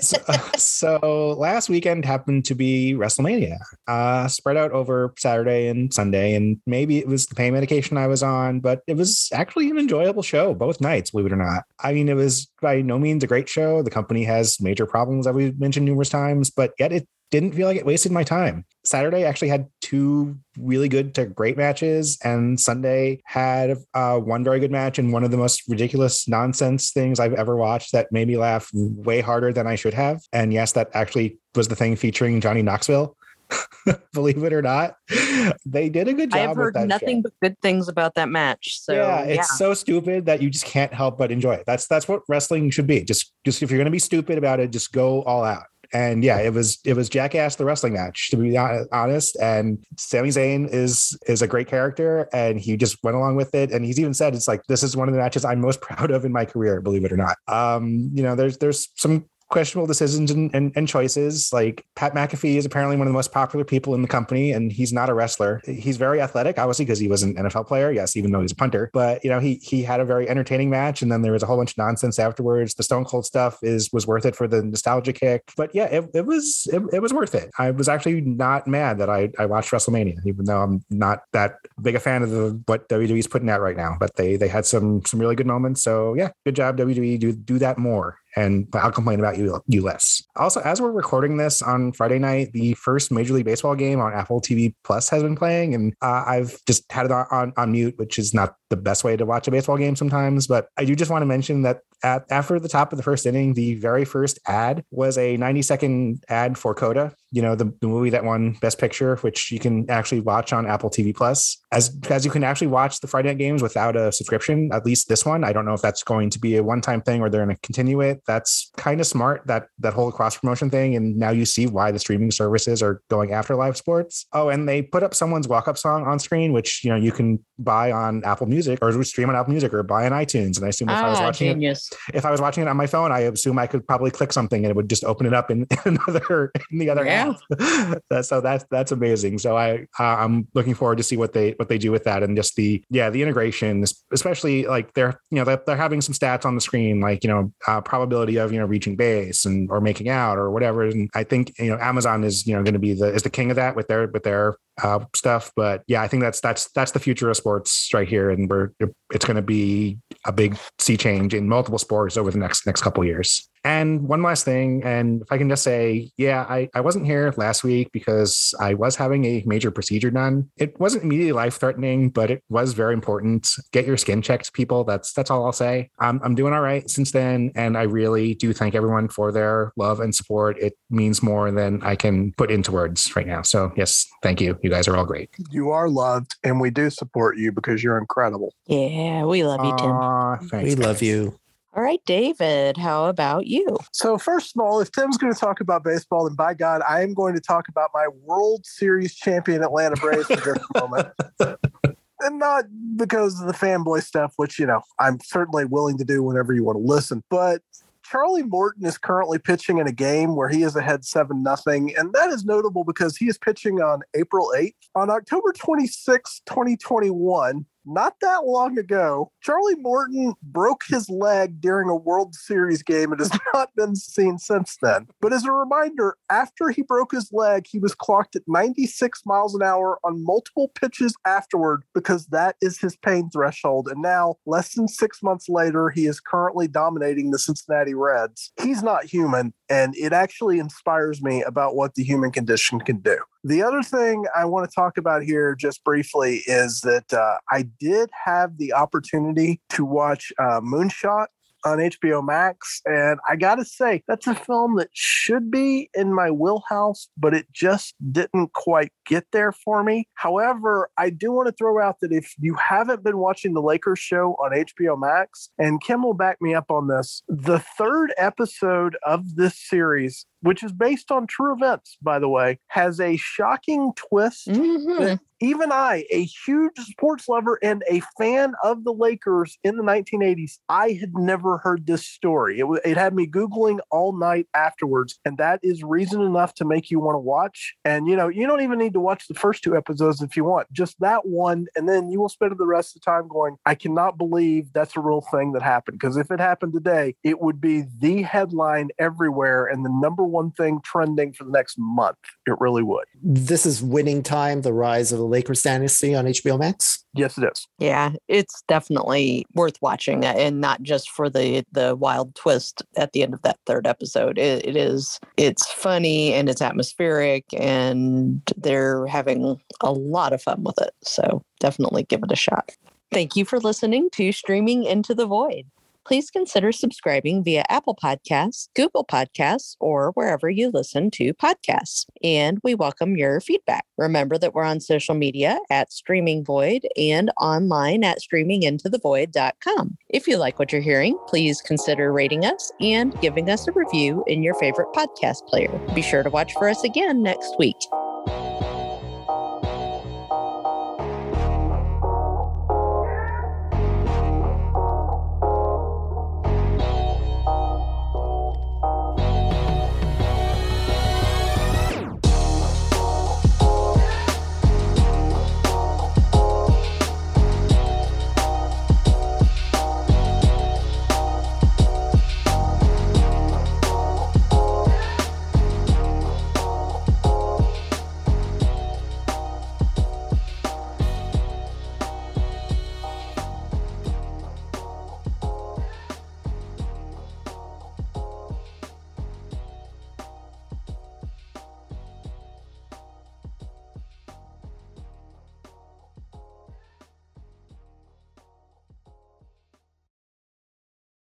<laughs> so, last weekend happened to be WrestleMania, uh, spread out over Saturday and Sunday, and maybe it was the pain medication I was on, but it was actually an enjoyable show both nights, believe it or not. I mean, it was by no means a great show. The company has major problems that we've mentioned numerous times, but yet it didn't feel like it wasted my time. Saturday actually had two really good to great matches, and Sunday had uh, one very good match and one of the most ridiculous nonsense things I've ever watched that made me laugh way harder than I should have. And yes, that actually was the thing featuring Johnny Knoxville. <laughs> Believe it or not, they did a good job. I have with heard that nothing show. but good things about that match. So yeah, yeah, it's so stupid that you just can't help but enjoy it. That's that's what wrestling should be. Just just if you're gonna be stupid about it, just go all out. And yeah, it was it was Jackass the wrestling match to be honest. And Sami Zayn is is a great character, and he just went along with it. And he's even said it's like this is one of the matches I'm most <laughs> proud of in my career, believe it or not. Um, you know, there's there's some questionable decisions and, and, and choices. Like Pat McAfee is apparently one of the most popular people in the company, and he's not a wrestler. He's very athletic, obviously, because he was an NFL player. Yes, even though he's a punter, but you know, he he had a very entertaining match, and then there was a whole bunch of nonsense afterwards. The Stone Cold stuff is was worth it for the nostalgia kick. But yeah, it, it was it, it was worth it. I was actually not mad that I I watched WrestleMania, even though I'm not that big a fan of the what WWE's putting out right now. But they they had some some really good moments. So yeah, good job WWE. Do do that more and I'll complain about you you less. Also, as we're recording this on Friday night, the first Major League Baseball game on Apple TV Plus has been playing, and uh, I've just had it on, on on mute, which is not the best way to watch a baseball game sometimes. But I do just want to mention that at, after the top of the first inning, the very first ad was a 90 second ad for Coda, you know, the, the movie that won Best Picture, which you can actually watch on Apple TV Plus. As as you can actually watch the Friday night games without a subscription, at least this one. I don't know if that's going to be a one time thing or they're going to continue it. That's kind of smart that that whole cross promotion thing. And now you see why the streaming services are going after live sports. Oh, and they put up someone's walk up song on screen, which you know you can buy on Apple Music or stream on Apple Music or buy on iTunes. And I assume if I was ah, watching it if I was watching it on my phone, I assume I could probably click something and it would just open it up in, in <laughs> another in the other Yeah. <laughs> That's- so that's that's amazing. So I I'm looking forward to see what they what they do with that and just the yeah the integration, especially like they're you know they're, they're having some stats on the screen like you know uh, probability of you know reaching base and or making out or whatever. And I think you know Amazon is you know going to be the is the king of that with their with their uh, stuff. But yeah, I think that's that's that's the future of sports right here, and we're it's going to be a big sea change in multiple sports over the next next couple years. And one last thing, and if I can just say, yeah, I, I wasn't here last week because I was having a major procedure done. It wasn't immediately life threatening, but it was very important. Get your skin checked, people. That's that's all I'll say. I'm I'm doing all right since then, and I really do thank everyone for their love and support. It means more than I can put into words right now. So yes, thank you. You guys are all great. You are loved, and we do support you because you're incredible. Yeah, we love you, Tim. Aw, thanks, we love you All right, David, how about you? So, first of all, if Tim's going to talk about baseball, then by God, I am going to talk about my World Series champion Atlanta Braves for just a moment. <laughs> And not because of the fanboy stuff, which, you know, I'm certainly willing to do whenever you want to listen. But Charlie Morton is currently pitching in a game where he is ahead 7 nothing, And that is notable because he is pitching on April 8th. On October 26, 2021, not that long ago, Charlie Morton broke his leg during a World Series game and has <laughs> not been seen since then. But as a reminder, after he broke his leg, he was clocked at 96 miles an hour on multiple pitches afterward because that is his pain threshold. And now, less than six months later, he is currently dominating the Cincinnati Reds. He's not human, and it actually inspires me about what the human condition can do. The other thing I want to talk about here, just briefly, is that uh, I did have the opportunity to watch uh, Moonshot on HBO Max. And I got to say, that's a film that should be in my wheelhouse, but it just didn't quite get there for me. However, I do want to throw out that if you haven't been watching the Lakers show on HBO Max, and Kim will back me up on this, the third episode of this series which is based on true events, by the way, has a shocking twist Mhm. that even I, a huge sports lover and a fan of the Lakers in the 1980s, I had never heard this story. It, it had me Googling all night afterwards, and that is reason enough to make you want to watch. And, you know, you don't even need to watch the first two episodes if you want, just that one. And then you will spend the rest of the time going, I cannot believe that's a real thing that happened. Because if it happened today, it would be the headline everywhere and the number one thing trending for the next month. It really would. This is Winning Time, the rise of the Lakers dynasty on HBO Max. Yes, it is. Yeah, it's definitely worth watching, uh, and not just for the the wild twist at the end of that third episode. It, it is it's funny and it's atmospheric, and they're having a lot of fun with it. So definitely give it a shot. Thank you for listening to Streaming Into the Void. Please consider subscribing via Apple Podcasts, Google Podcasts, or wherever you listen to podcasts. And we welcome your feedback. Remember that we're on social media at Streaming Void and online at streamingintothevoid.com. If you like what you're hearing, please consider rating us and giving us a review in your favorite podcast player. Be sure to watch for us again next week.